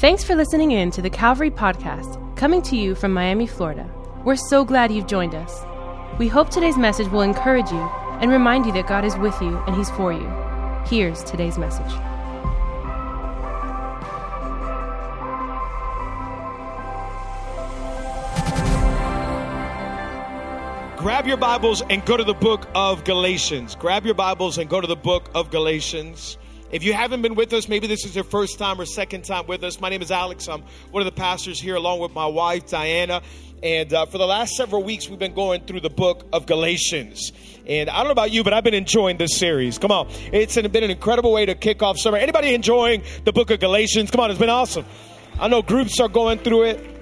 Thanks for listening in to the Calvary Podcast, coming to you from Miami, Florida. We're so glad you've joined us. We hope today's message will encourage you and remind you that God is with you and He's for you. Here's today's message. Grab your Bibles and go to the book of Galatians. Grab your Bibles and go to the book of Galatians. If you haven't been with us, maybe this is your first time or second time with us. My name is Alex. I'm one of the pastors here, along with my wife, Diana. And uh, for the last several weeks, we've been going through the book of Galatians. And I don't know about you, but I've been enjoying this series. Come on. It's been an incredible way to kick off summer. Anybody enjoying the book of Galatians? Come on, it's been awesome. I know groups are going through it.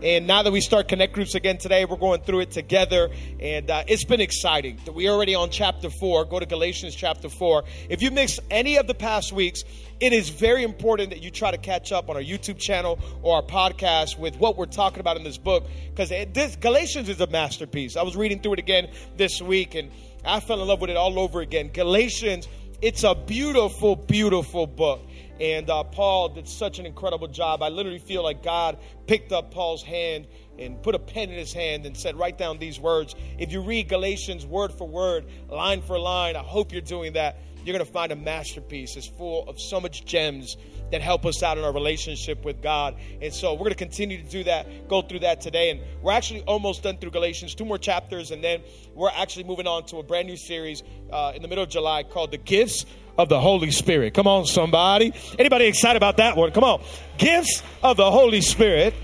And now that we start Connect Groups again today, we're going through it together. And uh, it's been exciting. We're already on chapter 4. Go to Galatians chapter 4. If you missed any of the past weeks, it is very important that you try to catch up on our YouTube channel or our podcast with what we're talking about in this book. Because this Galatians is a masterpiece. I was reading through it again this week and I fell in love with it all over again. Galatians, it's a beautiful, beautiful book. And uh, Paul did such an incredible job. I literally feel like God picked up Paul's hand and put a pen in his hand and said, Write down these words. If you read Galatians word for word, line for line, I hope you're doing that. You're going to find a masterpiece. It's full of so much gems that help us out in our relationship with God. And so we're going to continue to do that, go through that today. And we're actually almost done through Galatians, two more chapters, and then we're actually moving on to a brand new series uh, in the middle of July called The Gifts of the Holy Spirit. Come on, somebody. Anybody excited about that one? Come on. Gifts of the Holy Spirit.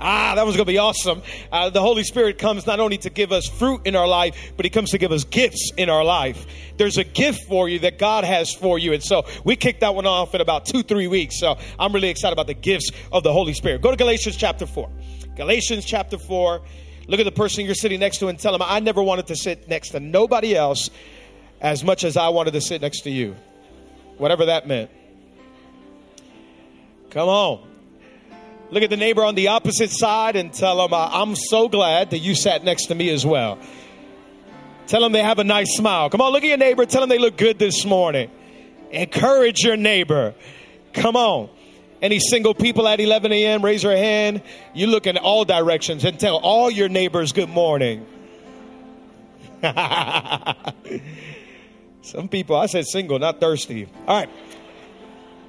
Ah, that was going to be awesome. Uh, the Holy Spirit comes not only to give us fruit in our life, but He comes to give us gifts in our life. There's a gift for you that God has for you. And so we kicked that one off in about two, three weeks. So I'm really excited about the gifts of the Holy Spirit. Go to Galatians chapter 4. Galatians chapter 4. Look at the person you're sitting next to and tell them, I never wanted to sit next to nobody else as much as I wanted to sit next to you. Whatever that meant. Come on. Look at the neighbor on the opposite side and tell them, I'm so glad that you sat next to me as well. Tell them they have a nice smile. Come on, look at your neighbor. Tell them they look good this morning. Encourage your neighbor. Come on. Any single people at 11 a.m., raise your hand. You look in all directions and tell all your neighbors good morning. Some people, I said single, not thirsty. All right.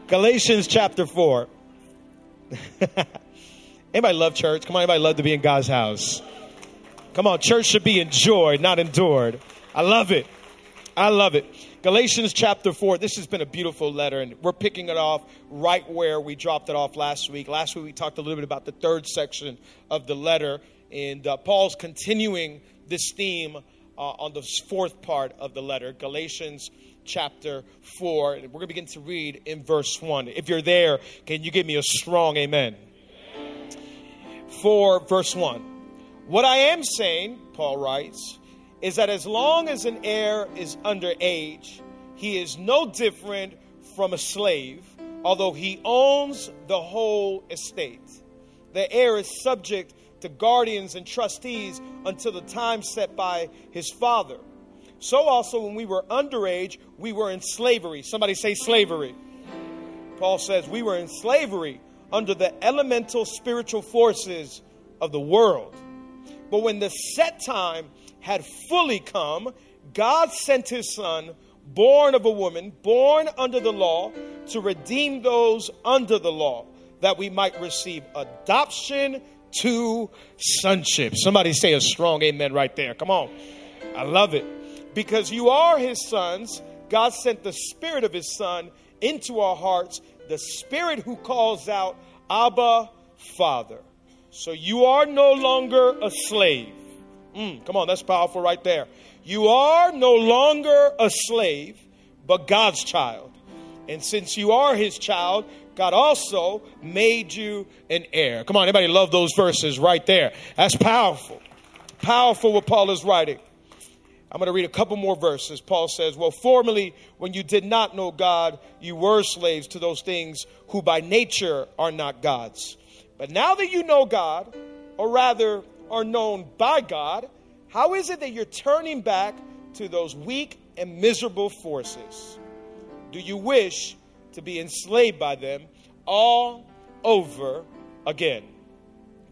Galatians chapter 4. anybody love church? Come on, anybody love to be in God's house? Come on, church should be enjoyed, not endured. I love it. I love it. Galatians chapter 4. This has been a beautiful letter, and we're picking it off right where we dropped it off last week. Last week, we talked a little bit about the third section of the letter, and uh, Paul's continuing this theme uh, on the fourth part of the letter, Galatians chapter 4. We're going to begin to read in verse 1. If you're there, can you give me a strong amen? 4, verse 1. What I am saying, Paul writes, is that as long as an heir is under age, he is no different from a slave, although he owns the whole estate. The heir is subject to guardians and trustees until the time set by his father. So also, when we were underage, we were in slavery. Somebody say slavery. Paul says we were in slavery under the elemental spiritual forces of the world. But when the set time had fully come, God sent his son, born of a woman, born under the law, to redeem those under the law, that we might receive adoption to sonship. Somebody say a strong amen right there. Come on. I love it. Because you are his sons, God sent the spirit of his son into our hearts, the spirit who calls out, Abba, Father. So you are no longer a slave. Mm, come on, that's powerful right there. You are no longer a slave, but God's child. And since you are his child, God also made you an heir. Come on, anybody love those verses right there? That's powerful. Powerful what Paul is writing. I'm going to read a couple more verses. Paul says, Well, formerly, when you did not know God, you were slaves to those things who by nature are not God's. But now that you know God, or rather are known by God, how is it that you're turning back to those weak and miserable forces? Do you wish to be enslaved by them. All over again.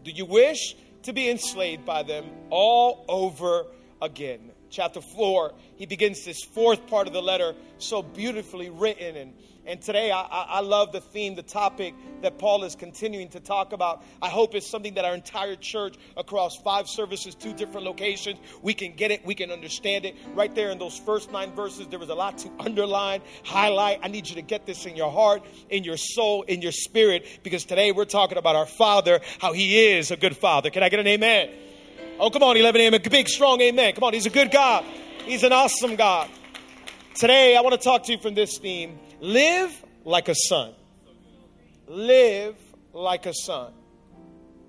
Do you wish to be enslaved by them all over again? Chapter 4, he begins this fourth part of the letter so beautifully written and and today, I, I, love the theme, the topic that Paul is continuing to talk about. I hope it's something that our entire church across five services, two different locations, we can get it, we can understand it. Right there in those first nine verses, there was a lot to underline, highlight. I need you to get this in your heart, in your soul, in your spirit, because today we're talking about our Father, how He is a good Father. Can I get an amen? Oh, come on, 11 amen. Big, strong amen. Come on, He's a good God, He's an awesome God. Today, I want to talk to you from this theme Live like a son. Live like a son.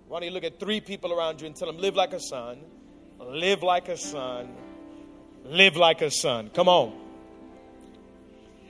Why don't you look at three people around you and tell them, live like a son, live like a son, live like a son. Come on.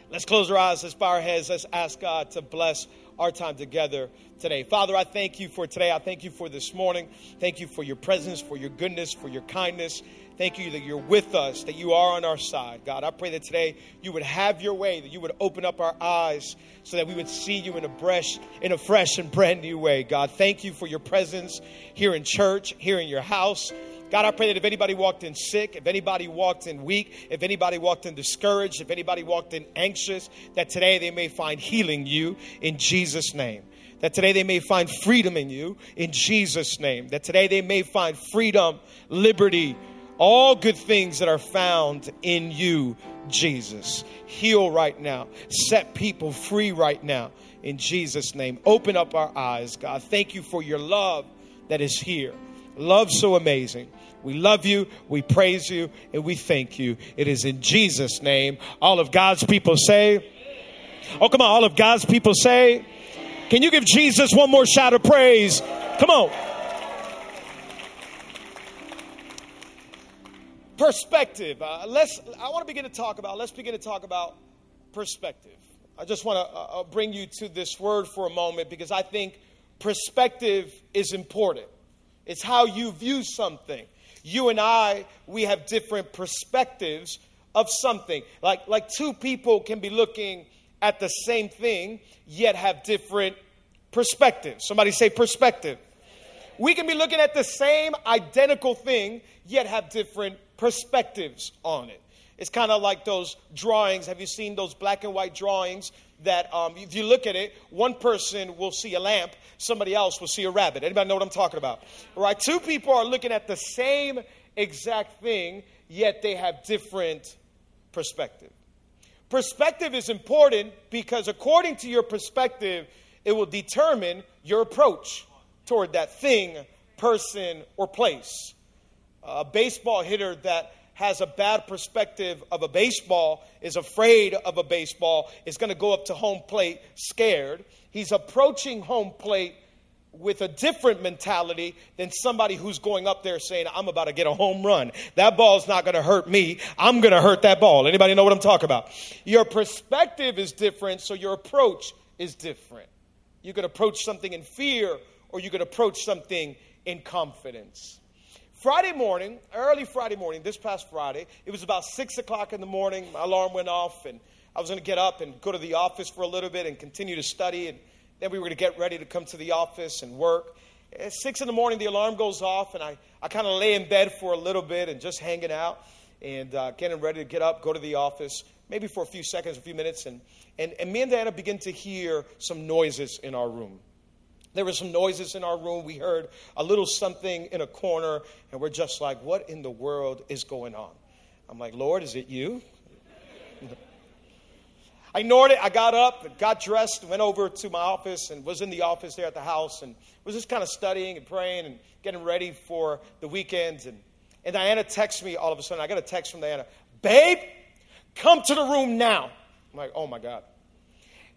Let's close our eyes, let's bow our heads, let's ask God to bless our time together today. Father, I thank you for today. I thank you for this morning. Thank you for your presence, for your goodness, for your kindness. Thank you that you're with us, that you are on our side. God, I pray that today you would have your way, that you would open up our eyes so that we would see you in a fresh, in a fresh and brand new way. God, thank you for your presence here in church, here in your house. God, I pray that if anybody walked in sick, if anybody walked in weak, if anybody walked in discouraged, if anybody walked in anxious, that today they may find healing you in Jesus' name. That today they may find freedom in you in Jesus' name. That today they may find freedom, liberty, all good things that are found in you, Jesus. Heal right now. Set people free right now in Jesus' name. Open up our eyes, God. Thank you for your love that is here. Love so amazing. We love you, we praise you, and we thank you. It is in Jesus' name. All of God's people say, Oh, come on, all of God's people say, Can you give Jesus one more shout of praise? Come on. perspective. Uh, let's. I want to begin to talk about. Let's begin to talk about perspective. I just want to uh, uh, bring you to this word for a moment because I think perspective is important. It's how you view something. You and I, we have different perspectives of something. Like like two people can be looking at the same thing yet have different perspectives. Somebody say perspective. We can be looking at the same identical thing yet have different perspectives on it. It's kind of like those drawings. Have you seen those black and white drawings that um, if you look at it, one person will see a lamp, somebody else will see a rabbit. Anybody know what I'm talking about? Right? Two people are looking at the same exact thing, yet they have different perspective. Perspective is important because according to your perspective, it will determine your approach toward that thing, person, or place a baseball hitter that has a bad perspective of a baseball, is afraid of a baseball, is going to go up to home plate scared. He's approaching home plate with a different mentality than somebody who's going up there saying, I'm about to get a home run. That ball's not going to hurt me. I'm going to hurt that ball. Anybody know what I'm talking about? Your perspective is different, so your approach is different. You could approach something in fear or you could approach something in confidence. Friday morning, early Friday morning, this past Friday, it was about 6 o'clock in the morning. My alarm went off, and I was going to get up and go to the office for a little bit and continue to study. And then we were going to get ready to come to the office and work. At 6 in the morning, the alarm goes off, and I, I kind of lay in bed for a little bit and just hanging out and uh, getting ready to get up, go to the office, maybe for a few seconds, a few minutes. And, and, and me and Diana begin to hear some noises in our room. There were some noises in our room. We heard a little something in a corner, and we're just like, what in the world is going on? I'm like, Lord, is it you? I ignored it. I got up, got dressed, went over to my office, and was in the office there at the house, and was just kind of studying and praying and getting ready for the weekend. And, and Diana texts me all of a sudden. I got a text from Diana, Babe, come to the room now. I'm like, oh my God.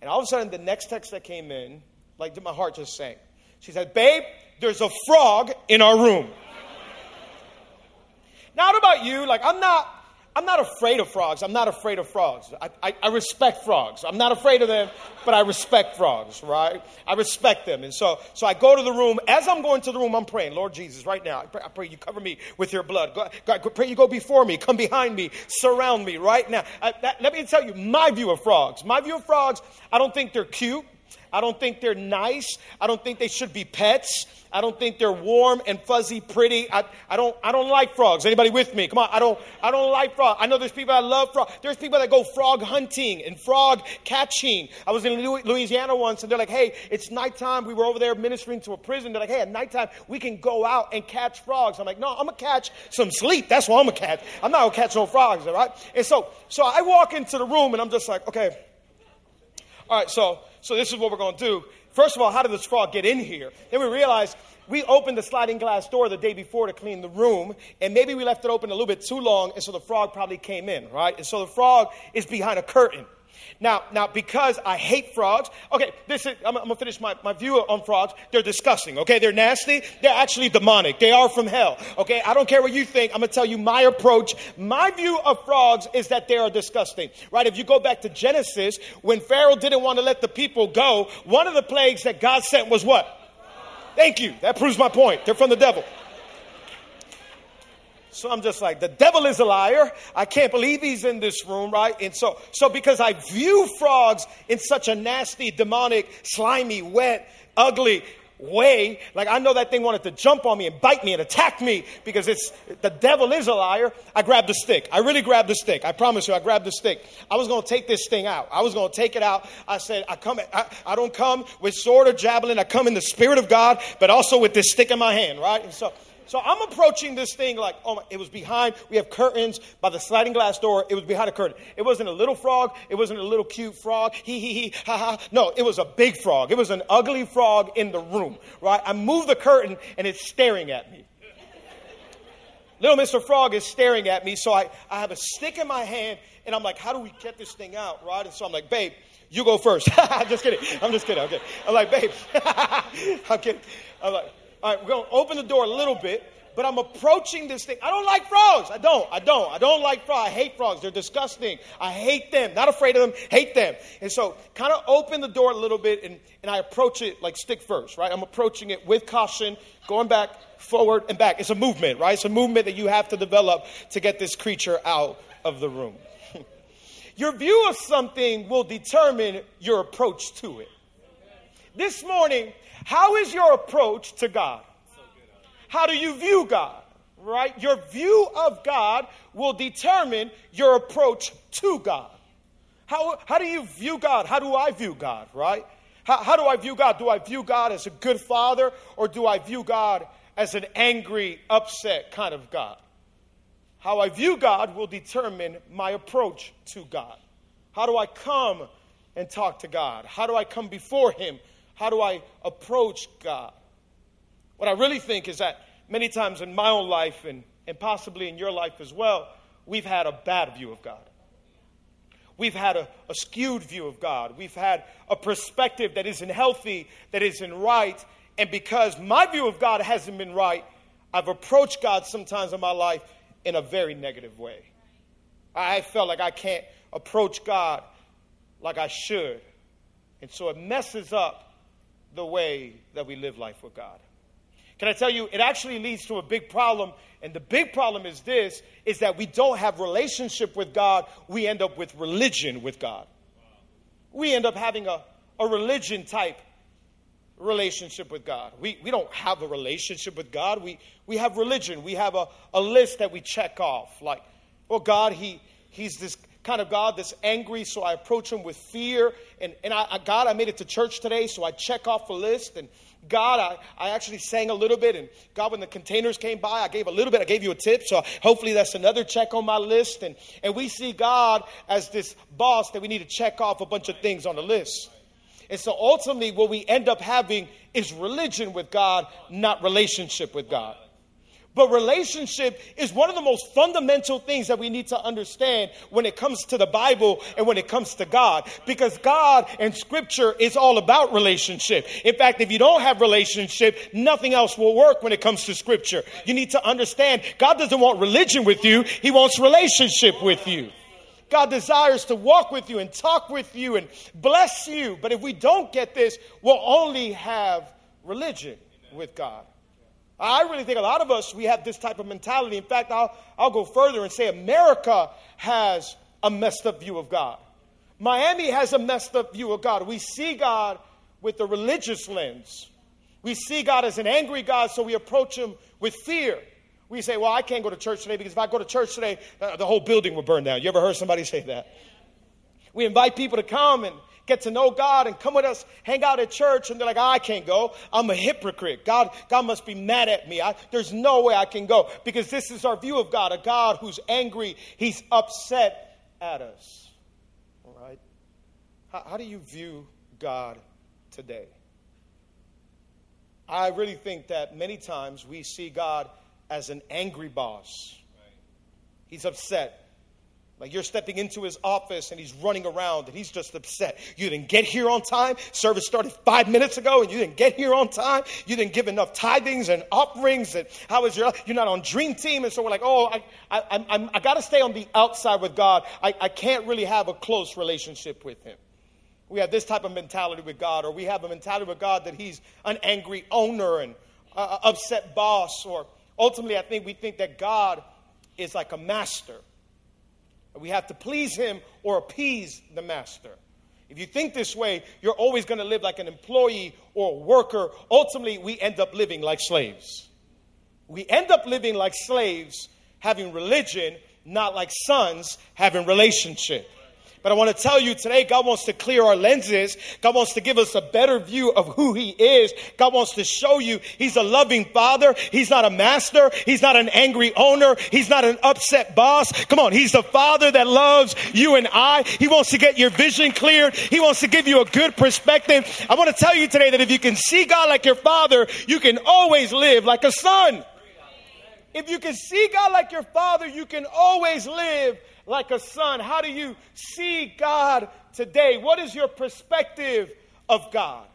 And all of a sudden, the next text that came in like my heart just sank. She said, Babe, there's a frog in our room. Now, about you? Like, I'm not. I'm not afraid of frogs. I'm not afraid of frogs. I, I, I, respect frogs. I'm not afraid of them, but I respect frogs, right? I respect them. And so, so I go to the room. As I'm going to the room, I'm praying, Lord Jesus, right now, I pray, I pray you cover me with your blood. God, God, pray you go before me, come behind me, surround me right now. I, that, let me tell you my view of frogs. My view of frogs, I don't think they're cute. I don't think they're nice. I don't think they should be pets. I don't think they're warm and fuzzy, pretty. I, I don't I don't like frogs. Anybody with me? Come on, I don't I don't like frogs. I know there's people that love frogs. There's people that go frog hunting and frog catching. I was in Louisiana once, and they're like, "Hey, it's nighttime. We were over there ministering to a prison. They're like, "Hey, at nighttime we can go out and catch frogs." I'm like, "No, I'm gonna catch some sleep. That's what I'm gonna catch. I'm not gonna catch no frogs, all right?" And so so I walk into the room, and I'm just like, "Okay." All right, so so this is what we're going to do. First of all, how did this frog get in here? Then we realized we opened the sliding glass door the day before to clean the room, and maybe we left it open a little bit too long, and so the frog probably came in, right? And so the frog is behind a curtain. Now, now, because I hate frogs, okay, this is, I'm, I'm, gonna finish my, my view on frogs. They're disgusting, okay? They're nasty. They're actually demonic. They are from hell, okay? I don't care what you think. I'm gonna tell you my approach. My view of frogs is that they are disgusting, right? If you go back to Genesis, when Pharaoh didn't want to let the people go, one of the plagues that God sent was what? Thank you. That proves my point. They're from the devil. So I'm just like, the devil is a liar. I can't believe he's in this room, right? And so, so because I view frogs in such a nasty, demonic, slimy, wet, ugly way, like I know that thing wanted to jump on me and bite me and attack me because it's the devil is a liar. I grabbed the stick. I really grabbed the stick. I promise you, I grabbed the stick. I was going to take this thing out. I was going to take it out. I said, I come, I, I don't come with sword or javelin. I come in the spirit of God, but also with this stick in my hand, right? And so so I'm approaching this thing like, oh, my, it was behind. We have curtains by the sliding glass door. It was behind a curtain. It wasn't a little frog. It wasn't a little cute frog. He, he, he, ha, ha. No, it was a big frog. It was an ugly frog in the room, right? I move the curtain and it's staring at me. Little Mr. Frog is staring at me. So I, I have a stick in my hand and I'm like, how do we get this thing out, right? And so I'm like, babe, you go first. just kidding. I'm just kidding. Okay. I'm like, babe, I'm kidding. I'm like, all right, we're going to open the door a little bit, but I'm approaching this thing. I don't like frogs. I don't. I don't. I don't like frogs. I hate frogs. They're disgusting. I hate them. Not afraid of them. Hate them. And so, kind of open the door a little bit, and, and I approach it like stick first, right? I'm approaching it with caution, going back, forward, and back. It's a movement, right? It's a movement that you have to develop to get this creature out of the room. your view of something will determine your approach to it. This morning, how is your approach to God? How do you view God? Right? Your view of God will determine your approach to God. How, how do you view God? How do I view God? Right? How, how do I view God? Do I view God as a good father or do I view God as an angry, upset kind of God? How I view God will determine my approach to God. How do I come and talk to God? How do I come before Him how do I approach God? What I really think is that many times in my own life and, and possibly in your life as well, we've had a bad view of God. We've had a, a skewed view of God. We've had a perspective that isn't healthy, that isn't right. And because my view of God hasn't been right, I've approached God sometimes in my life in a very negative way. I felt like I can't approach God like I should. And so it messes up the way that we live life with God. Can I tell you, it actually leads to a big problem. And the big problem is this is that we don't have relationship with God. We end up with religion with God. We end up having a, a religion type relationship with God. We, we don't have a relationship with God. We, we have religion. We have a, a list that we check off. Like, well, God, he, He's this kind of God that's angry, so I approach him with fear. And, and I, God, I made it to church today, so I check off a list. And God, I, I actually sang a little bit. And God, when the containers came by, I gave a little bit. I gave you a tip. So hopefully that's another check on my list. And, and we see God as this boss that we need to check off a bunch of things on the list. And so ultimately, what we end up having is religion with God, not relationship with God. But relationship is one of the most fundamental things that we need to understand when it comes to the Bible and when it comes to God. Because God and Scripture is all about relationship. In fact, if you don't have relationship, nothing else will work when it comes to Scripture. You need to understand God doesn't want religion with you, He wants relationship with you. God desires to walk with you and talk with you and bless you. But if we don't get this, we'll only have religion with God. I really think a lot of us, we have this type of mentality. In fact, I'll, I'll go further and say America has a messed up view of God. Miami has a messed up view of God. We see God with a religious lens. We see God as an angry God, so we approach Him with fear. We say, Well, I can't go to church today because if I go to church today, uh, the whole building will burn down. You ever heard somebody say that? We invite people to come and get to know God and come with us, hang out at church, and they're like, oh, I can't go. I'm a hypocrite. God, God must be mad at me. I, there's no way I can go because this is our view of God, a God who's angry. He's upset at us. All right? How, how do you view God today? I really think that many times we see God as an angry boss. He's upset. Like you're stepping into his office and he's running around and he's just upset. You didn't get here on time. Service started five minutes ago and you didn't get here on time. You didn't give enough tithings and offerings. And how is your, you're not on dream team. And so we're like, oh, I, I, I, I got to stay on the outside with God. I, I can't really have a close relationship with him. We have this type of mentality with God, or we have a mentality with God that he's an angry owner and uh, upset boss, or ultimately, I think we think that God is like a master we have to please him or appease the master. If you think this way, you're always going to live like an employee or a worker. Ultimately, we end up living like slaves. We end up living like slaves, having religion, not like sons having relationship. But I want to tell you today, God wants to clear our lenses. God wants to give us a better view of who He is. God wants to show you He's a loving Father. He's not a master. He's not an angry owner. He's not an upset boss. Come on. He's the Father that loves you and I. He wants to get your vision cleared. He wants to give you a good perspective. I want to tell you today that if you can see God like your Father, you can always live like a son. If you can see God like your Father, you can always live like a son? How do you see God today? What is your perspective of God?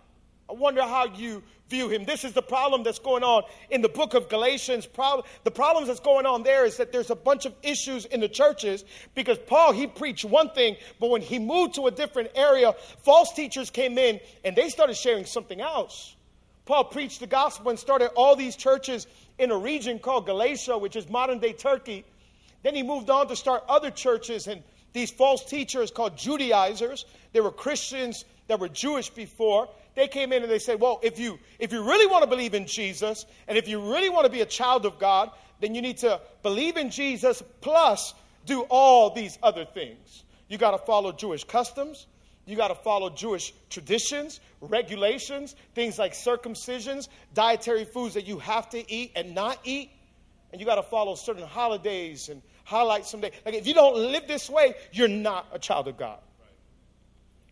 I wonder how you view him. This is the problem that's going on in the book of Galatians. The problems that's going on there is that there's a bunch of issues in the churches because Paul, he preached one thing, but when he moved to a different area, false teachers came in and they started sharing something else. Paul preached the gospel and started all these churches in a region called Galatia, which is modern day Turkey. Then he moved on to start other churches and these false teachers called Judaizers. They were Christians that were Jewish before. They came in and they said, Well, if you if you really want to believe in Jesus and if you really want to be a child of God, then you need to believe in Jesus plus do all these other things. You got to follow Jewish customs. You got to follow Jewish traditions, regulations, things like circumcisions, dietary foods that you have to eat and not eat. And you got to follow certain holidays and highlight someday. Like if you don't live this way, you're not a child of God.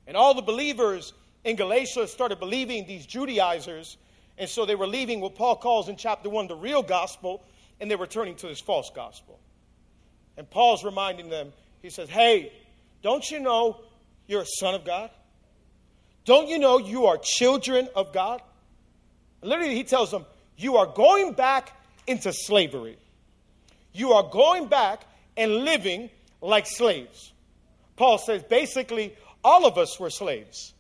And all the believers in Galatia started believing these Judaizers, and so they were leaving what Paul calls in chapter 1 the real gospel, and they were turning to this false gospel. And Paul's reminding them, he says, Hey, don't you know you're a son of God? Don't you know you are children of God? Literally, he tells them, You are going back into slavery you are going back and living like slaves. Paul says basically, all of us were slaves.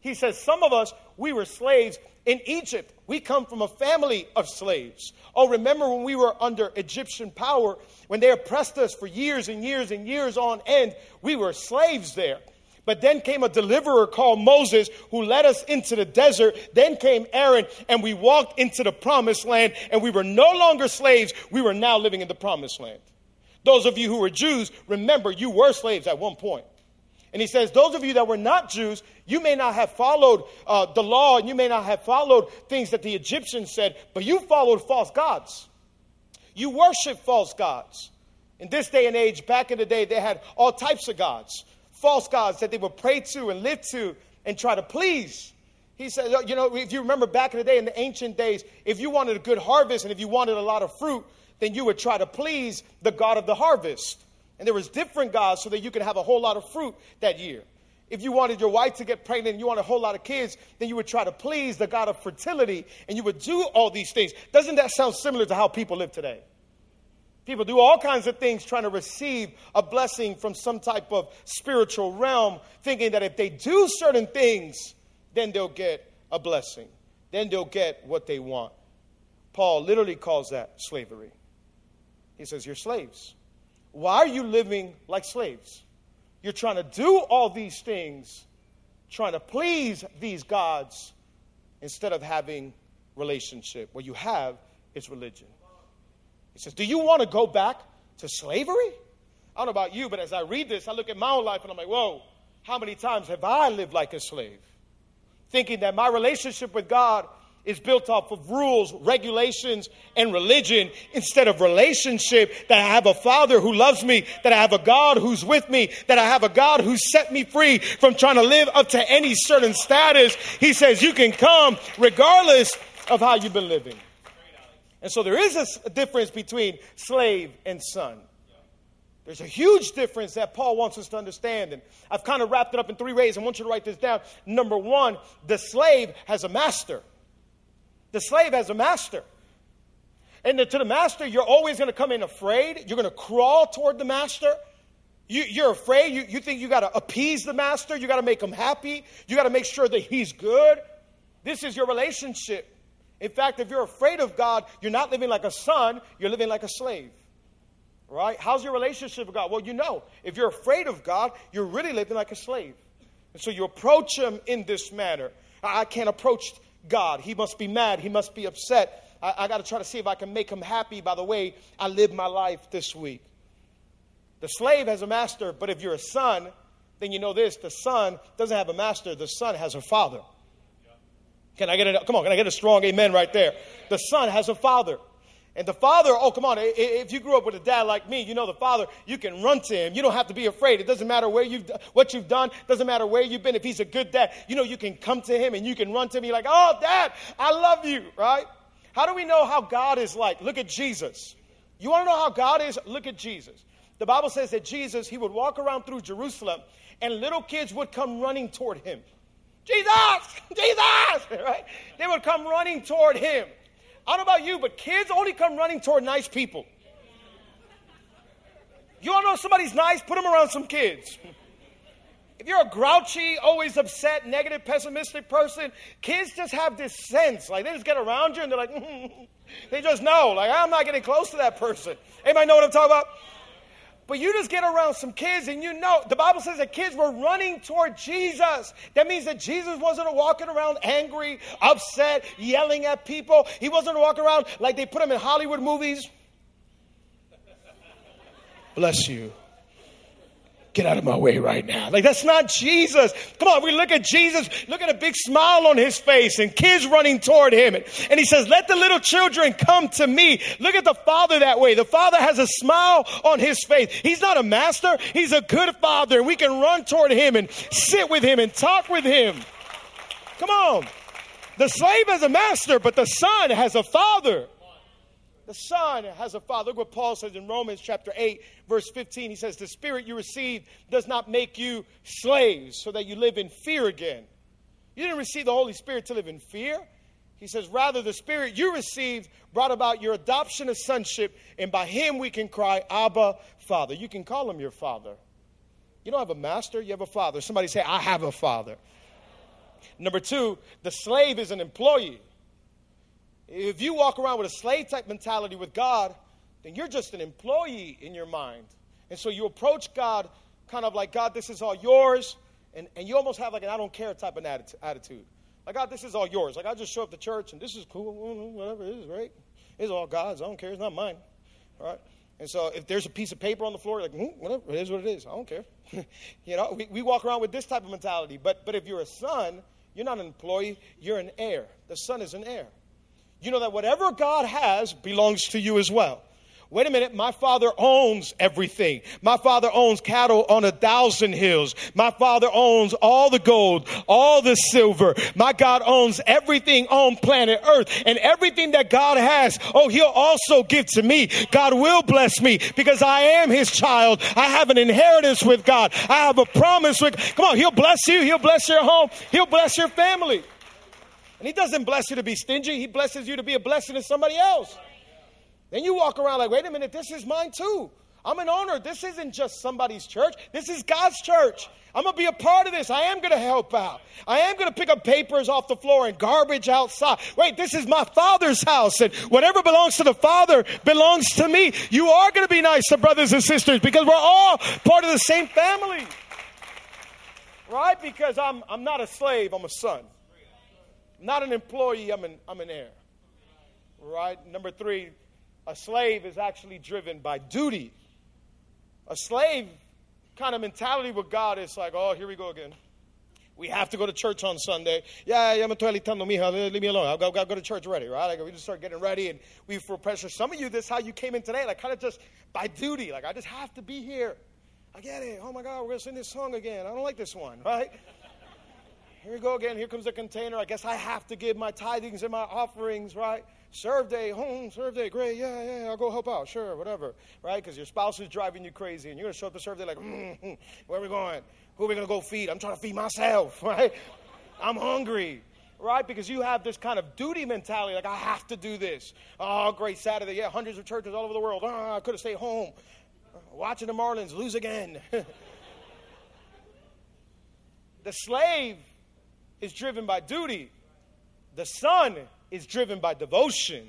He says, some of us, we were slaves in Egypt. We come from a family of slaves. Oh, remember when we were under Egyptian power, when they oppressed us for years and years and years on end? We were slaves there. But then came a deliverer called Moses who led us into the desert. Then came Aaron and we walked into the promised land and we were no longer slaves. We were now living in the promised land. Those of you who were Jews, remember you were slaves at one point. And he says, Those of you that were not Jews, you may not have followed uh, the law and you may not have followed things that the Egyptians said, but you followed false gods. You worship false gods. In this day and age, back in the day, they had all types of gods false gods that they would pray to and live to and try to please. He said, you know, if you remember back in the day, in the ancient days, if you wanted a good harvest and if you wanted a lot of fruit, then you would try to please the God of the harvest. And there was different gods so that you could have a whole lot of fruit that year. If you wanted your wife to get pregnant and you wanted a whole lot of kids, then you would try to please the God of fertility and you would do all these things. Doesn't that sound similar to how people live today? People do all kinds of things trying to receive a blessing from some type of spiritual realm, thinking that if they do certain things, then they'll get a blessing. Then they'll get what they want. Paul literally calls that slavery. He says, You're slaves. Why are you living like slaves? You're trying to do all these things trying to please these gods instead of having relationship. What you have is religion. He says, Do you want to go back to slavery? I don't know about you, but as I read this, I look at my own life and I'm like, whoa, how many times have I lived like a slave? Thinking that my relationship with God is built off of rules, regulations, and religion instead of relationship that I have a father who loves me, that I have a God who's with me, that I have a God who set me free from trying to live up to any certain status. He says, You can come regardless of how you've been living. And so there is a difference between slave and son. There's a huge difference that Paul wants us to understand. And I've kind of wrapped it up in three ways. I want you to write this down. Number one, the slave has a master. The slave has a master. And to the master, you're always going to come in afraid. You're going to crawl toward the master. You, are afraid. You, you think you got to appease the master. You got to make him happy. You got to make sure that he's good. This is your relationship. In fact, if you're afraid of God, you're not living like a son, you're living like a slave. Right? How's your relationship with God? Well, you know, if you're afraid of God, you're really living like a slave. And so you approach Him in this manner. I can't approach God. He must be mad. He must be upset. I, I got to try to see if I can make Him happy by the way I live my life this week. The slave has a master, but if you're a son, then you know this the son doesn't have a master, the son has a father. Can I get a, come on, can I get a strong amen right there? The son has a father. And the father, oh, come on, if you grew up with a dad like me, you know the father, you can run to him. You don't have to be afraid. It doesn't matter where you've, what you've done, doesn't matter where you've been. If he's a good dad, you know you can come to him and you can run to him. You're like, oh, dad, I love you, right? How do we know how God is like? Look at Jesus. You want to know how God is? Look at Jesus. The Bible says that Jesus, he would walk around through Jerusalem and little kids would come running toward him. Jesus, Jesus, right? They would come running toward him. I don't know about you, but kids only come running toward nice people. You to know somebody's nice? Put them around some kids. If you're a grouchy, always upset, negative, pessimistic person, kids just have this sense. Like they just get around you and they're like, they just know. Like I'm not getting close to that person. Anybody know what I'm talking about? But you just get around some kids and you know, the Bible says that kids were running toward Jesus. That means that Jesus wasn't walking around angry, upset, yelling at people. He wasn't walking around like they put him in Hollywood movies. Bless you get out of my way right now. Like, that's not Jesus. Come on, we look at Jesus, look at a big smile on his face and kids running toward him. And, and he says, Let the little children come to me. Look at the Father that way. The Father has a smile on his face. He's not a master, he's a good Father. And we can run toward him and sit with him and talk with him. Come on. The slave has a master, but the son has a father. The Son has a Father. Look what Paul says in Romans chapter 8, verse 15. He says, The Spirit you received does not make you slaves so that you live in fear again. You didn't receive the Holy Spirit to live in fear. He says, Rather, the Spirit you received brought about your adoption of sonship, and by Him we can cry, Abba, Father. You can call Him your Father. You don't have a master, you have a father. Somebody say, I have a father. Number two, the slave is an employee. If you walk around with a slave type mentality with God, then you're just an employee in your mind. And so you approach God kind of like, God, this is all yours. And, and you almost have like an I don't care type of attitude. Like, God, this is all yours. Like, I just show up to church and this is cool, whatever it is, right? It's all God's. I don't care. It's not mine. All right? And so if there's a piece of paper on the floor, like, mm, whatever, it is what it is. I don't care. you know, we, we walk around with this type of mentality. But, but if you're a son, you're not an employee, you're an heir. The son is an heir you know that whatever God has belongs to you as well. Wait a minute, my father owns everything. My father owns cattle on a thousand hills. My father owns all the gold, all the silver. My God owns everything on planet earth and everything that God has. Oh, he'll also give to me. God will bless me because I am his child. I have an inheritance with God. I have a promise with, come on, he'll bless you. He'll bless your home. He'll bless your family. And He doesn't bless you to be stingy, He blesses you to be a blessing to somebody else. Then you walk around like, wait a minute, this is mine too. I'm an owner. This isn't just somebody's church. This is God's church. I'm going to be a part of this. I am going to help out. I am going to pick up papers off the floor and garbage outside. Wait, this is my father's house, and whatever belongs to the father belongs to me. You are going to be nice to brothers and sisters because we're all part of the same family. Right? Because I'm, I'm not a slave, I'm a son. Not an employee, I'm an, I'm an heir. Right? Number three, a slave is actually driven by duty. A slave kind of mentality with God is like, oh, here we go again. We have to go to church on Sunday. Yeah, yeah, me estoy alistando, mija. Leave me alone. I've got, to go to church ready, right? Like, we just start getting ready and we feel pressure. Some of you, this is how you came in today, like kind of just by duty. Like, I just have to be here. I get it. Oh my God, we're going to sing this song again. I don't like this one, right? Here we go again. Here comes the container. I guess I have to give my tithings and my offerings, right? Serve day, home, serve day, great, yeah, yeah, I'll go help out, sure, whatever, right? Because your spouse is driving you crazy and you're going to show up to serve day like, mm-hmm, where are we going? Who are we going to go feed? I'm trying to feed myself, right? I'm hungry, right? Because you have this kind of duty mentality, like, I have to do this. Oh, great Saturday, yeah, hundreds of churches all over the world. Oh, I could have stayed home watching the Marlins lose again. the slave is driven by duty, the son is driven by devotion.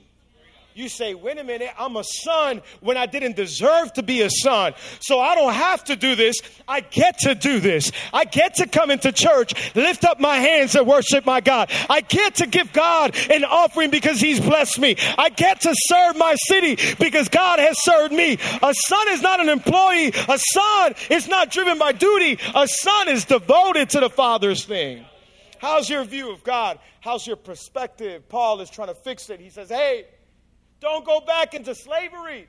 You say, wait a minute, I'm a son when I didn't deserve to be a son. So I don't have to do this. I get to do this. I get to come into church, lift up my hands and worship my God. I get to give God an offering because He's blessed me. I get to serve my city because God has served me. A son is not an employee. A son is not driven by duty. A son is devoted to the Father's thing. How's your view of God? How's your perspective? Paul is trying to fix it. He says, hey, don't go back into slavery.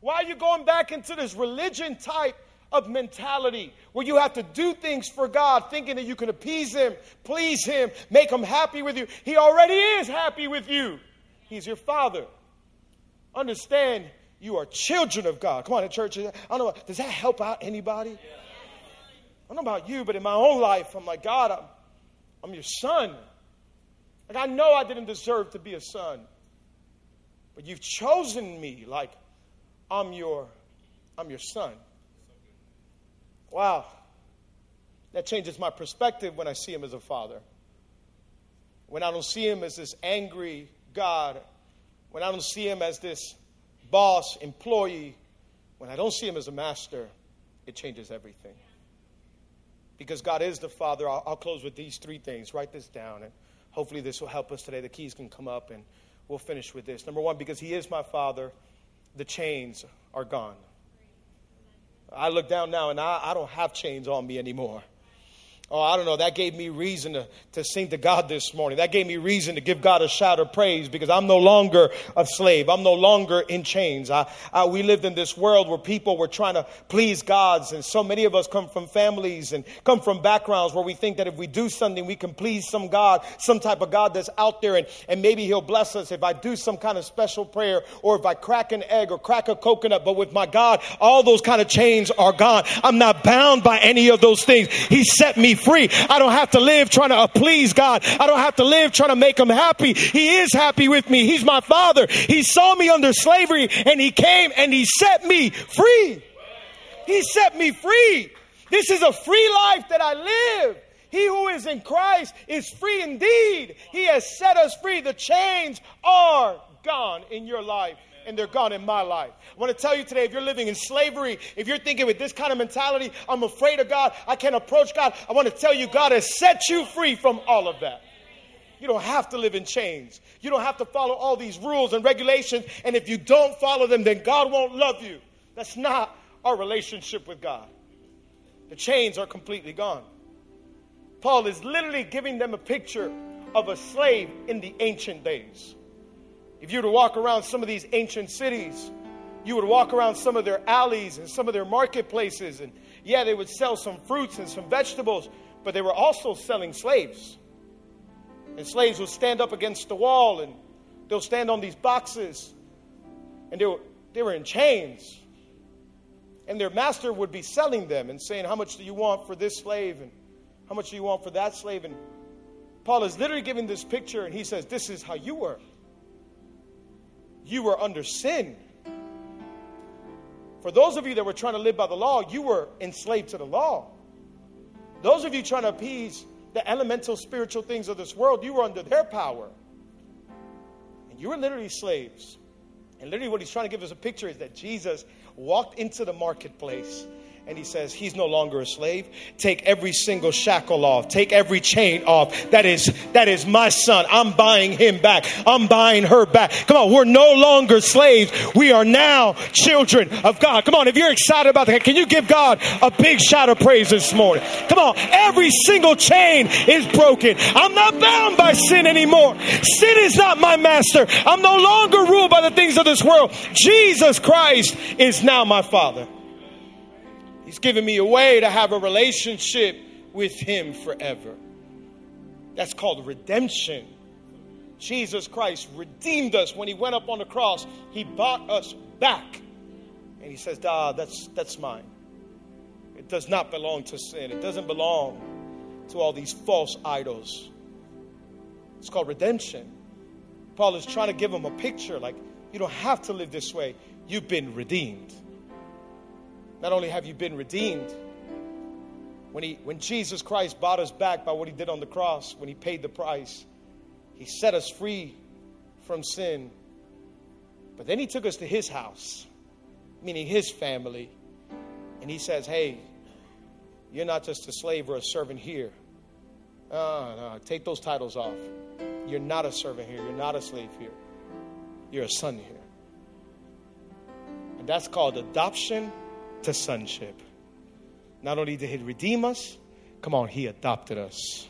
Why are you going back into this religion type of mentality where you have to do things for God, thinking that you can appease Him, please Him, make Him happy with you? He already is happy with you. He's your Father. Understand you are children of God. Come on, church. I don't know. Does that help out anybody? I don't know about you, but in my own life, I'm like, God, I'm, I'm your son. Like, I know I didn't deserve to be a son. But you've chosen me like I'm your I'm your son. Wow. That changes my perspective when I see him as a father. When I don't see him as this angry God, when I don't see him as this boss, employee, when I don't see him as a master, it changes everything. Because God is the Father, I'll, I'll close with these three things. Write this down, and hopefully this will help us today. The keys can come up and we'll finish with this. Number one, because He is my Father, the chains are gone. I look down now and I, I don't have chains on me anymore. Oh, I don't know. That gave me reason to, to sing to God this morning. That gave me reason to give God a shout of praise because I'm no longer a slave. I'm no longer in chains. I, I, we lived in this world where people were trying to please gods, and so many of us come from families and come from backgrounds where we think that if we do something, we can please some God, some type of God that's out there, and, and maybe He'll bless us if I do some kind of special prayer or if I crack an egg or crack a coconut. But with my God, all those kind of chains are gone. I'm not bound by any of those things. He set me free. I don't have to live trying to please God. I don't have to live trying to make him happy. He is happy with me. He's my father. He saw me under slavery and he came and he set me free. He set me free. This is a free life that I live. He who is in Christ is free indeed. He has set us free. The chains are gone in your life and they're gone in my life. I want to tell you today if you're living in slavery, if you're thinking with this kind of mentality, I'm afraid of God, I can't approach God, I want to tell you God has set you free from all of that. You don't have to live in chains. You don't have to follow all these rules and regulations. And if you don't follow them, then God won't love you. That's not our relationship with God. The chains are completely gone. Paul is literally giving them a picture of a slave in the ancient days. If you were to walk around some of these ancient cities, you would walk around some of their alleys and some of their marketplaces, and yeah, they would sell some fruits and some vegetables, but they were also selling slaves. And slaves would stand up against the wall and they'll stand on these boxes, and they were, they were in chains. And their master would be selling them and saying, How much do you want for this slave? And how much do you want for that slave? And Paul is literally giving this picture, and he says, This is how you were you were under sin. For those of you that were trying to live by the law, you were enslaved to the law. Those of you trying to appease the elemental spiritual things of this world, you were under their power. And you were literally slaves. And literally, what he's trying to give us a picture is that Jesus walked into the marketplace and he says he's no longer a slave. Take every single shackle off. Take every chain off. That is that is my son. I'm buying him back. I'm buying her back. Come on we're no longer slaves. We are now children of god. Come on if you're excited about that can you give god a big shout of praise this morning? Come on every single chain is broken. I'm not bound by sin anymore. Sin is not my master. I'm no longer ruled by the things of this world. Jesus christ is now my father He's given me a way to have a relationship with Him forever. That's called redemption. Jesus Christ redeemed us when He went up on the cross. He bought us back. And He says, Ah, that's, that's mine. It does not belong to sin, it doesn't belong to all these false idols. It's called redemption. Paul is trying to give him a picture like, you don't have to live this way. You've been redeemed. Not only have you been redeemed, when, he, when Jesus Christ bought us back by what he did on the cross, when he paid the price, he set us free from sin. But then he took us to his house, meaning his family, and he says, Hey, you're not just a slave or a servant here. Uh, no, take those titles off. You're not a servant here. You're not a slave here. You're a son here. And that's called adoption to sonship. Not only did he redeem us, come on, he adopted us.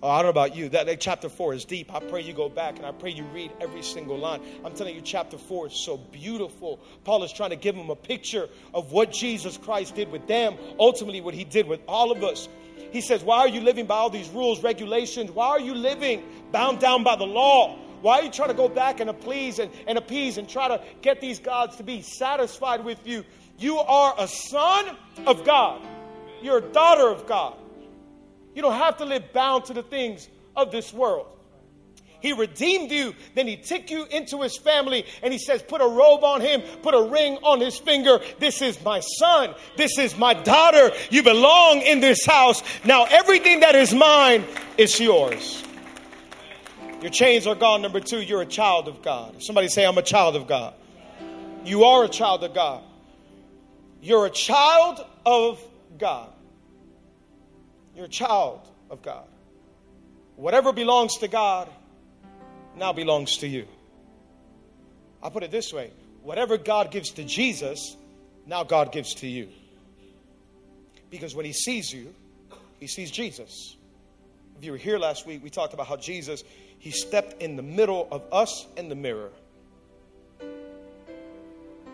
Oh, I don't know about you. That, that, chapter four is deep. I pray you go back and I pray you read every single line. I'm telling you, chapter four is so beautiful. Paul is trying to give them a picture of what Jesus Christ did with them, ultimately, what he did with all of us. He says, Why are you living by all these rules, regulations? Why are you living bound down by the law? Why are you trying to go back and appease and, and appease and try to get these gods to be satisfied with you? You are a son of God. You're a daughter of God. You don't have to live bound to the things of this world. He redeemed you, then he took you into his family, and he says, Put a robe on him, put a ring on his finger. This is my son, this is my daughter. You belong in this house. Now, everything that is mine is yours. Your chains are gone. Number two, you're a child of God. Somebody say, I'm a child of God. You are a child of God. You're a child of God. You're a child of God. Whatever belongs to God now belongs to you. I'll put it this way whatever God gives to Jesus, now God gives to you. Because when He sees you, He sees Jesus. If you were here last week, we talked about how Jesus, He stepped in the middle of us and the mirror.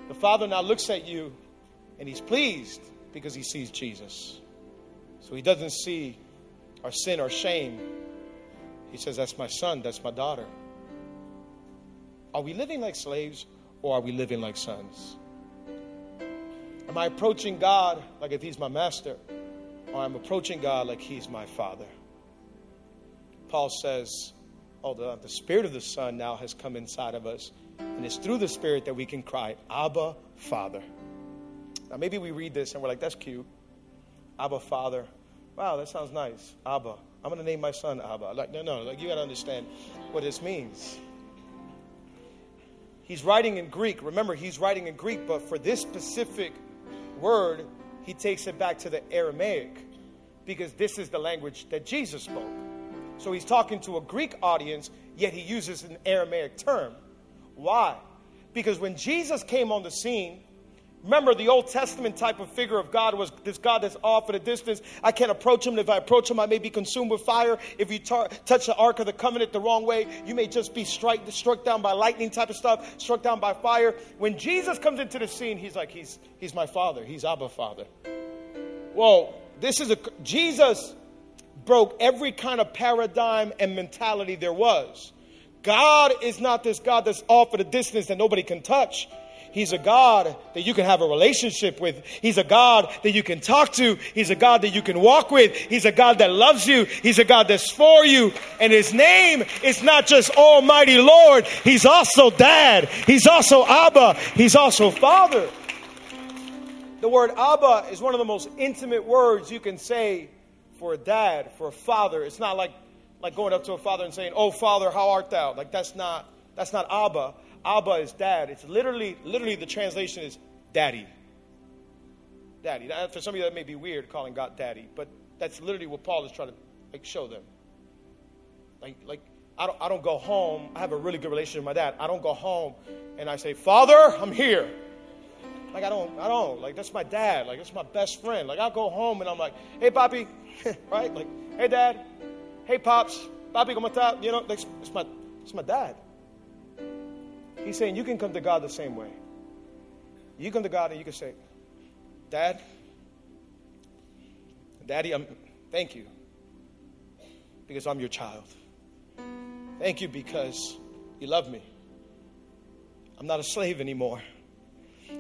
The Father now looks at you and he's pleased because he sees Jesus. So he doesn't see our sin or shame. He says, That's my son, that's my daughter. Are we living like slaves or are we living like sons? Am I approaching God like if he's my master or I'm approaching God like he's my father? Paul says, Oh, the, the Spirit of the Son now has come inside of us, and it's through the Spirit that we can cry, Abba, Father. Now, maybe we read this and we're like, that's cute. Abba, Father. Wow, that sounds nice. Abba. I'm going to name my son Abba. Like, no, no, like, you got to understand what this means. He's writing in Greek. Remember, he's writing in Greek, but for this specific word, he takes it back to the Aramaic because this is the language that Jesus spoke. So he's talking to a Greek audience, yet he uses an Aramaic term. Why? Because when Jesus came on the scene, Remember, the Old Testament type of figure of God was this God that's off at a distance. I can't approach him. If I approach him, I may be consumed with fire. If you tar- touch the Ark of the Covenant the wrong way, you may just be strike, struck down by lightning type of stuff, struck down by fire. When Jesus comes into the scene, he's like, he's, he's my father. He's Abba Father. Whoa, this is a, Jesus broke every kind of paradigm and mentality there was. God is not this God that's off at a distance that nobody can touch. He's a God that you can have a relationship with. He's a God that you can talk to. He's a God that you can walk with. He's a God that loves you. He's a God that's for you. And his name is not just Almighty Lord. He's also Dad. He's also Abba. He's also Father. The word Abba is one of the most intimate words you can say for a dad, for a father. It's not like, like going up to a father and saying, Oh, Father, how art thou? Like that's not, that's not Abba. Abba is dad. It's literally, literally the translation is daddy. daddy. Now, for some of you, that may be weird calling God daddy, but that's literally what Paul is trying to like show them. Like, like I don't, I don't go home. I have a really good relationship with my dad. I don't go home and I say, Father, I'm here. Like I don't, I don't. Like that's my dad. Like that's my best friend. Like I go home and I'm like, hey, Papi, right? Like, hey, Dad, hey, Pops, Papi, come on, You know, like, it's my, it's my dad. He's saying you can come to God the same way. You come to God and you can say, Dad, Daddy, I'm, thank you because I'm your child. Thank you because you love me. I'm not a slave anymore.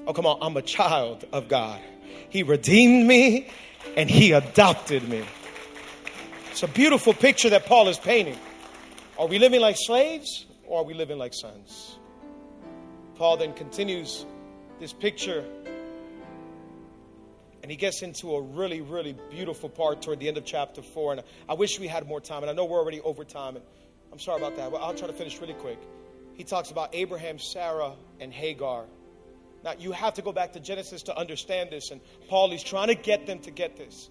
Oh, come on, I'm a child of God. He redeemed me and He adopted me. It's a beautiful picture that Paul is painting. Are we living like slaves or are we living like sons? Paul then continues this picture and he gets into a really, really beautiful part toward the end of chapter 4. And I wish we had more time. And I know we're already over time. And I'm sorry about that. But I'll try to finish really quick. He talks about Abraham, Sarah, and Hagar. Now, you have to go back to Genesis to understand this. And Paul is trying to get them to get this.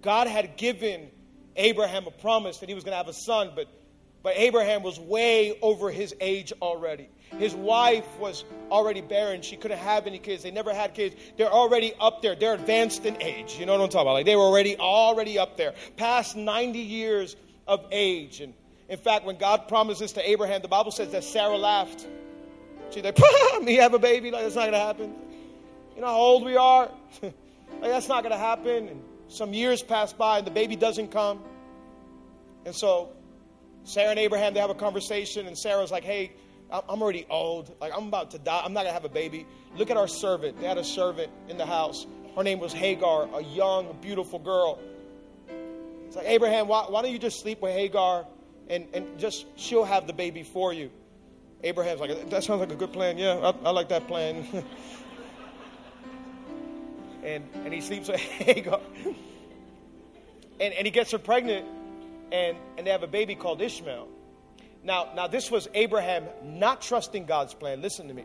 God had given Abraham a promise that he was going to have a son, but, but Abraham was way over his age already. His wife was already barren. She couldn't have any kids. They never had kids. They're already up there. They're advanced in age. You know what I'm talking about? Like they were already already up there, past 90 years of age. And in fact, when God promises to Abraham, the Bible says that Sarah laughed. She's like, me have a baby? Like that's not gonna happen. You know how old we are? like that's not gonna happen. And some years pass by and the baby doesn't come. And so Sarah and Abraham, they have a conversation, and Sarah's like, hey, I'm already old. Like, I'm about to die. I'm not going to have a baby. Look at our servant. They had a servant in the house. Her name was Hagar, a young, beautiful girl. It's like, Abraham, why, why don't you just sleep with Hagar and, and just, she'll have the baby for you. Abraham's like, that sounds like a good plan. Yeah, I, I like that plan. and, and he sleeps with Hagar. And, and he gets her pregnant, and, and they have a baby called Ishmael. Now, now this was Abraham not trusting God's plan. Listen to me.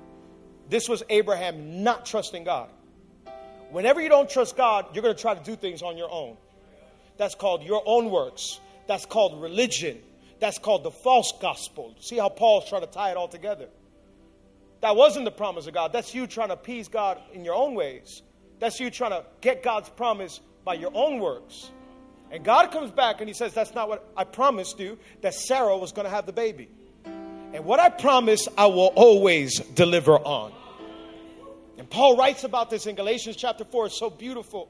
This was Abraham not trusting God. Whenever you don't trust God, you're going to try to do things on your own. That's called your own works. That's called religion. That's called the false gospel. See how Paul's trying to tie it all together. That wasn't the promise of God. That's you trying to appease God in your own ways. That's you trying to get God's promise by your own works. And God comes back and he says, That's not what I promised you, that Sarah was going to have the baby. And what I promise, I will always deliver on. And Paul writes about this in Galatians chapter 4. It's so beautiful.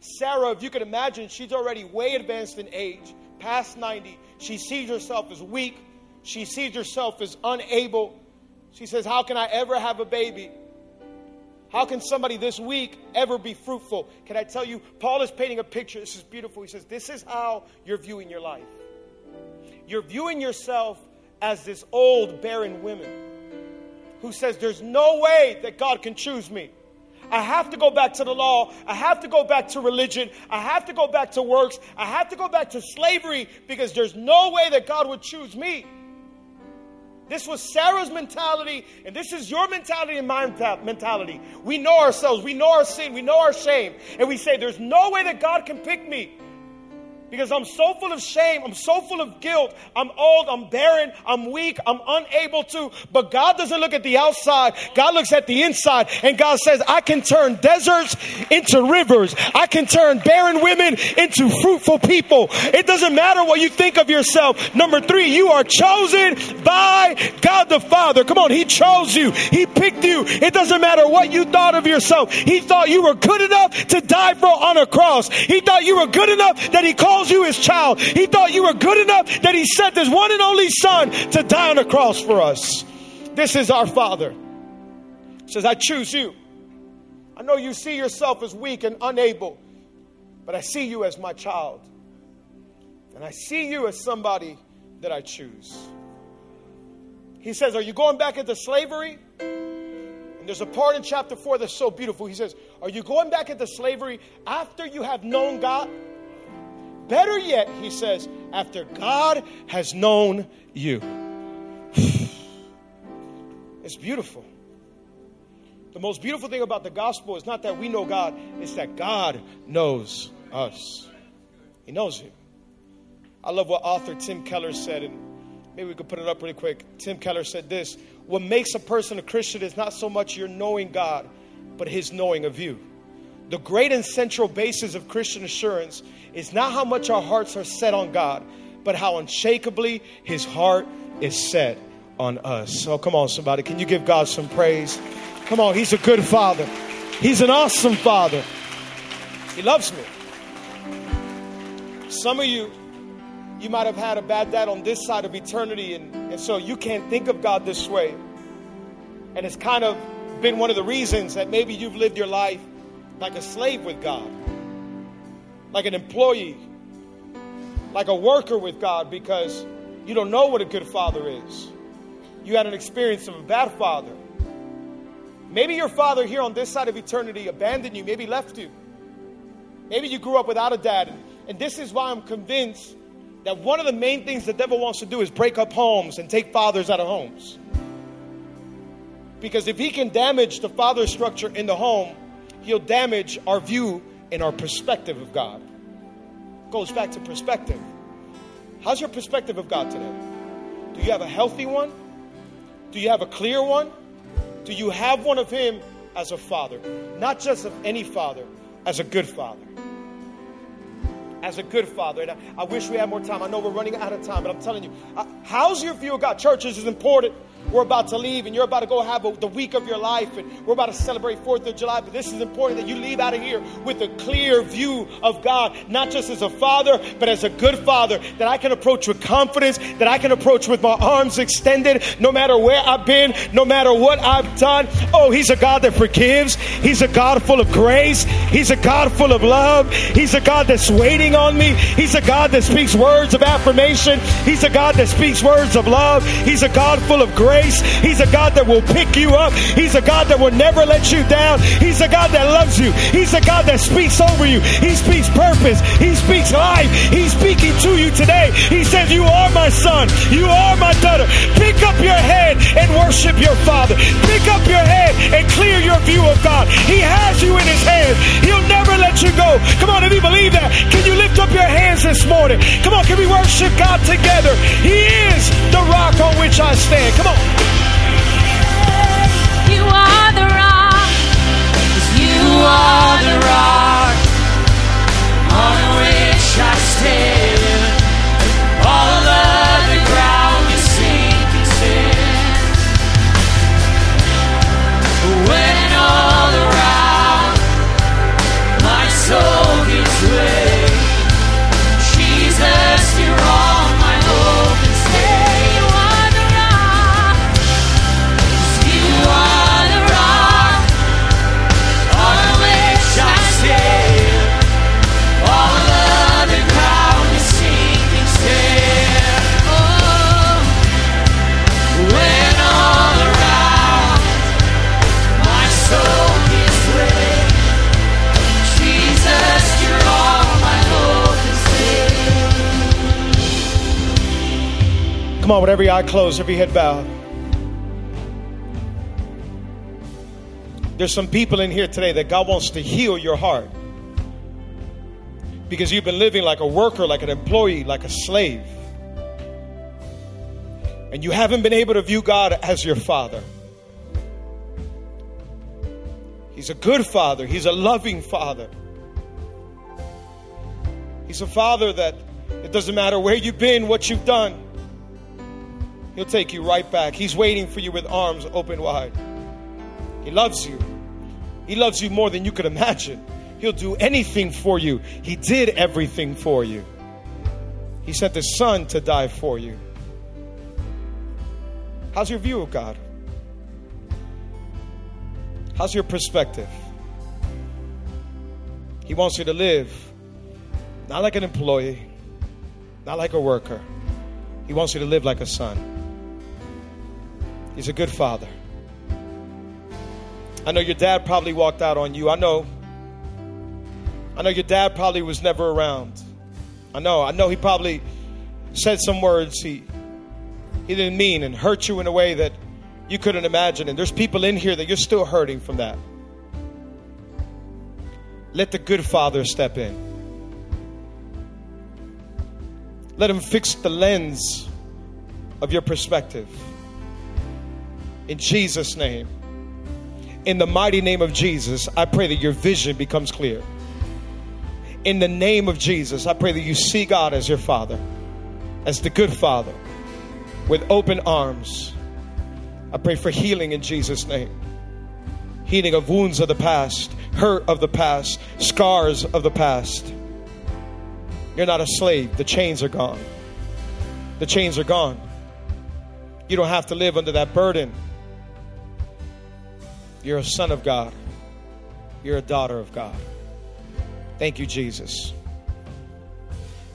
Sarah, if you can imagine, she's already way advanced in age, past 90. She sees herself as weak. She sees herself as unable. She says, How can I ever have a baby? How can somebody this weak ever be fruitful? Can I tell you, Paul is painting a picture. This is beautiful. He says, This is how you're viewing your life. You're viewing yourself as this old, barren woman who says, There's no way that God can choose me. I have to go back to the law. I have to go back to religion. I have to go back to works. I have to go back to slavery because there's no way that God would choose me. This was Sarah's mentality, and this is your mentality and my mentality. We know ourselves, we know our sin, we know our shame, and we say, There's no way that God can pick me because I'm so full of shame. I'm so full of guilt. I'm old. I'm barren. I'm weak. I'm unable to. But God doesn't look at the outside. God looks at the inside. And God says, I can turn deserts into rivers. I can turn barren women into fruitful people. It doesn't matter what you think of yourself. Number three, you are chosen by God the Father. Come on. He chose you. He picked you. It doesn't matter what you thought of yourself. He thought you were good enough to die for on a cross. He thought you were good enough that he called calls you his child. He thought you were good enough that he sent his one and only son to die on a cross for us. This is our Father. He says, I choose you. I know you see yourself as weak and unable, but I see you as my child. And I see you as somebody that I choose. He says, Are you going back into slavery? And there's a part in chapter 4 that's so beautiful. He says, Are you going back into slavery after you have known God? Better yet, he says, after God has known you. It's beautiful. The most beautiful thing about the gospel is not that we know God, it's that God knows us. He knows you. I love what author Tim Keller said, and maybe we could put it up really quick. Tim Keller said this What makes a person a Christian is not so much your knowing God, but his knowing of you. The great and central basis of Christian assurance is not how much our hearts are set on God, but how unshakably his heart is set on us. Oh, come on, somebody. Can you give God some praise? Come on, he's a good father. He's an awesome father. He loves me. Some of you, you might have had a bad dad on this side of eternity, and, and so you can't think of God this way. And it's kind of been one of the reasons that maybe you've lived your life like a slave with God, like an employee, like a worker with God, because you don't know what a good father is. You had an experience of a bad father. Maybe your father here on this side of eternity abandoned you, maybe left you. Maybe you grew up without a dad. And this is why I'm convinced that one of the main things the devil wants to do is break up homes and take fathers out of homes. Because if he can damage the father structure in the home, he'll damage our view and our perspective of God. Goes back to perspective. How's your perspective of God today? Do you have a healthy one? Do you have a clear one? Do you have one of Him as a father? Not just of any father, as a good father. As a good father. And I, I wish we had more time. I know we're running out of time, but I'm telling you, uh, how's your view of God? Churches is important. We're about to leave and you're about to go have a, the week of your life and we're about to celebrate 4th of July. But this is important that you leave out of here with a clear view of God, not just as a father, but as a good father that I can approach with confidence, that I can approach with my arms extended, no matter where I've been, no matter what I've done. Oh, He's a God that forgives. He's a God full of grace. He's a God full of love. He's a God that's waiting on me. He's a God that speaks words of affirmation. He's a God that speaks words of love. He's a God full of grace grace. He's a God that will pick you up. He's a God that will never let you down. He's a God that loves you. He's a God that speaks over you. He speaks purpose. He speaks life. He's speaking to you today. He says, You are my son. You are my daughter. Pick up your head and worship your Father. Pick up your head and clear your view of God. He has you in His hands. He'll never let you go. Come on, if you believe that, can you lift up your hands this morning? Come on, can we worship God together? He is the rock on which I stand. Come on. You are the rock. You are the rock on which I stand. Come on, with every eye closed, every head bowed. There's some people in here today that God wants to heal your heart because you've been living like a worker, like an employee, like a slave. And you haven't been able to view God as your father. He's a good father, He's a loving father. He's a father that it doesn't matter where you've been, what you've done, He'll take you right back. He's waiting for you with arms open wide. He loves you. He loves you more than you could imagine. He'll do anything for you. He did everything for you. He sent His Son to die for you. How's your view of God? How's your perspective? He wants you to live not like an employee, not like a worker. He wants you to live like a son. He's a good father. I know your dad probably walked out on you. I know. I know your dad probably was never around. I know. I know he probably said some words he he didn't mean and hurt you in a way that you couldn't imagine. And there's people in here that you're still hurting from that. Let the good father step in. Let him fix the lens of your perspective. In Jesus' name. In the mighty name of Jesus, I pray that your vision becomes clear. In the name of Jesus, I pray that you see God as your Father, as the good Father, with open arms. I pray for healing in Jesus' name. Healing of wounds of the past, hurt of the past, scars of the past. You're not a slave. The chains are gone. The chains are gone. You don't have to live under that burden. You're a son of God. You're a daughter of God. Thank you, Jesus.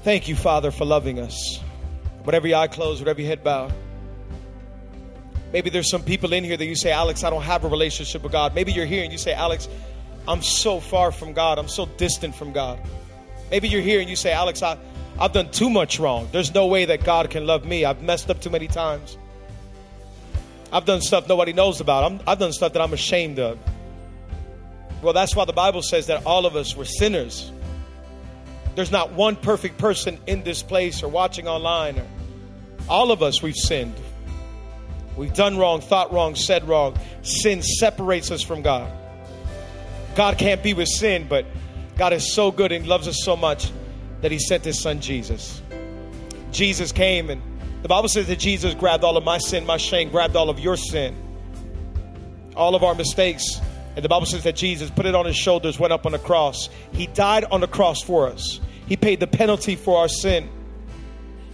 Thank you, Father, for loving us. With every eye closed, with every head bowed. Maybe there's some people in here that you say, Alex, I don't have a relationship with God. Maybe you're here and you say, Alex, I'm so far from God. I'm so distant from God. Maybe you're here and you say, Alex, I, I've done too much wrong. There's no way that God can love me. I've messed up too many times. I've done stuff nobody knows about. I'm, I've done stuff that I'm ashamed of. Well, that's why the Bible says that all of us were sinners. There's not one perfect person in this place or watching online. Or, all of us, we've sinned. We've done wrong, thought wrong, said wrong. Sin separates us from God. God can't be with sin, but God is so good and loves us so much that He sent His Son Jesus. Jesus came and the Bible says that Jesus grabbed all of my sin, my shame, grabbed all of your sin, all of our mistakes. And the Bible says that Jesus put it on his shoulders, went up on the cross. He died on the cross for us. He paid the penalty for our sin.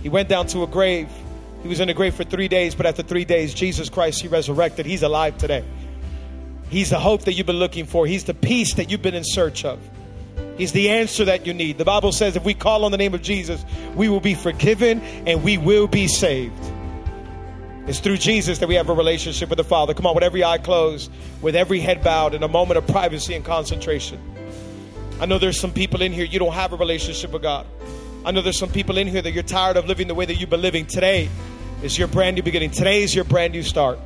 He went down to a grave. He was in the grave for three days, but after three days, Jesus Christ, He resurrected. He's alive today. He's the hope that you've been looking for. He's the peace that you've been in search of. He's the answer that you need. The Bible says if we call on the name of Jesus, we will be forgiven and we will be saved. It's through Jesus that we have a relationship with the Father. Come on, with every eye closed, with every head bowed, in a moment of privacy and concentration. I know there's some people in here, you don't have a relationship with God. I know there's some people in here that you're tired of living the way that you've been living. Today is your brand new beginning. Today is your brand new start.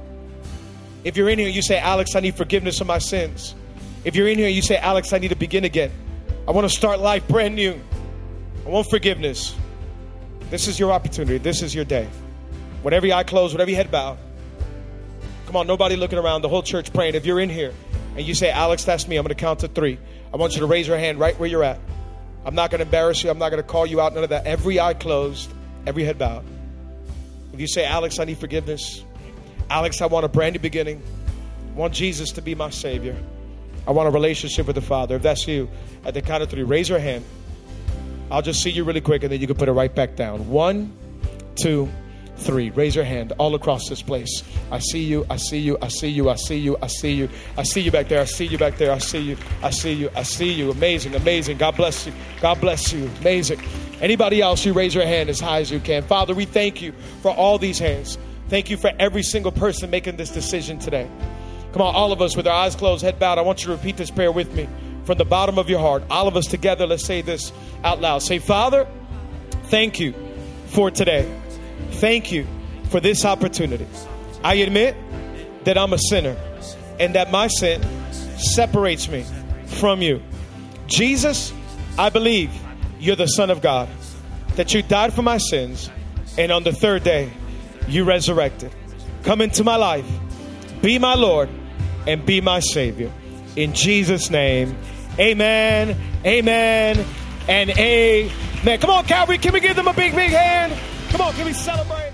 If you're in here, you say, Alex, I need forgiveness of my sins. If you're in here, you say, Alex, I need to begin again. I want to start life brand new. I want forgiveness. This is your opportunity. This is your day. With every eye closed, with every head bowed. Come on, nobody looking around, the whole church praying. If you're in here and you say, Alex, that's me, I'm going to count to three. I want you to raise your hand right where you're at. I'm not going to embarrass you. I'm not going to call you out. None of that. Every eye closed, every head bowed. If you say, Alex, I need forgiveness. Alex, I want a brand new beginning. I want Jesus to be my Savior. I want a relationship with the Father. If that's you, at the count of three, raise your hand. I'll just see you really quick and then you can put it right back down. One, two, three. Raise your hand all across this place. I see you. I see you. I see you. I see you. I see you. I see you back there. I see you back there. I see you. I see you. I see you. Amazing. Amazing. God bless you. God bless you. Amazing. Anybody else, you raise your hand as high as you can. Father, we thank you for all these hands. Thank you for every single person making this decision today. Come on, all of us with our eyes closed, head bowed. I want you to repeat this prayer with me from the bottom of your heart. All of us together, let's say this out loud. Say, Father, thank you for today. Thank you for this opportunity. I admit that I'm a sinner and that my sin separates me from you. Jesus, I believe you're the Son of God, that you died for my sins, and on the third day, you resurrected. Come into my life, be my Lord and be my Savior. In Jesus' name, amen, amen, and amen. Come on, Calvary, can we give them a big, big hand? Come on, can we celebrate?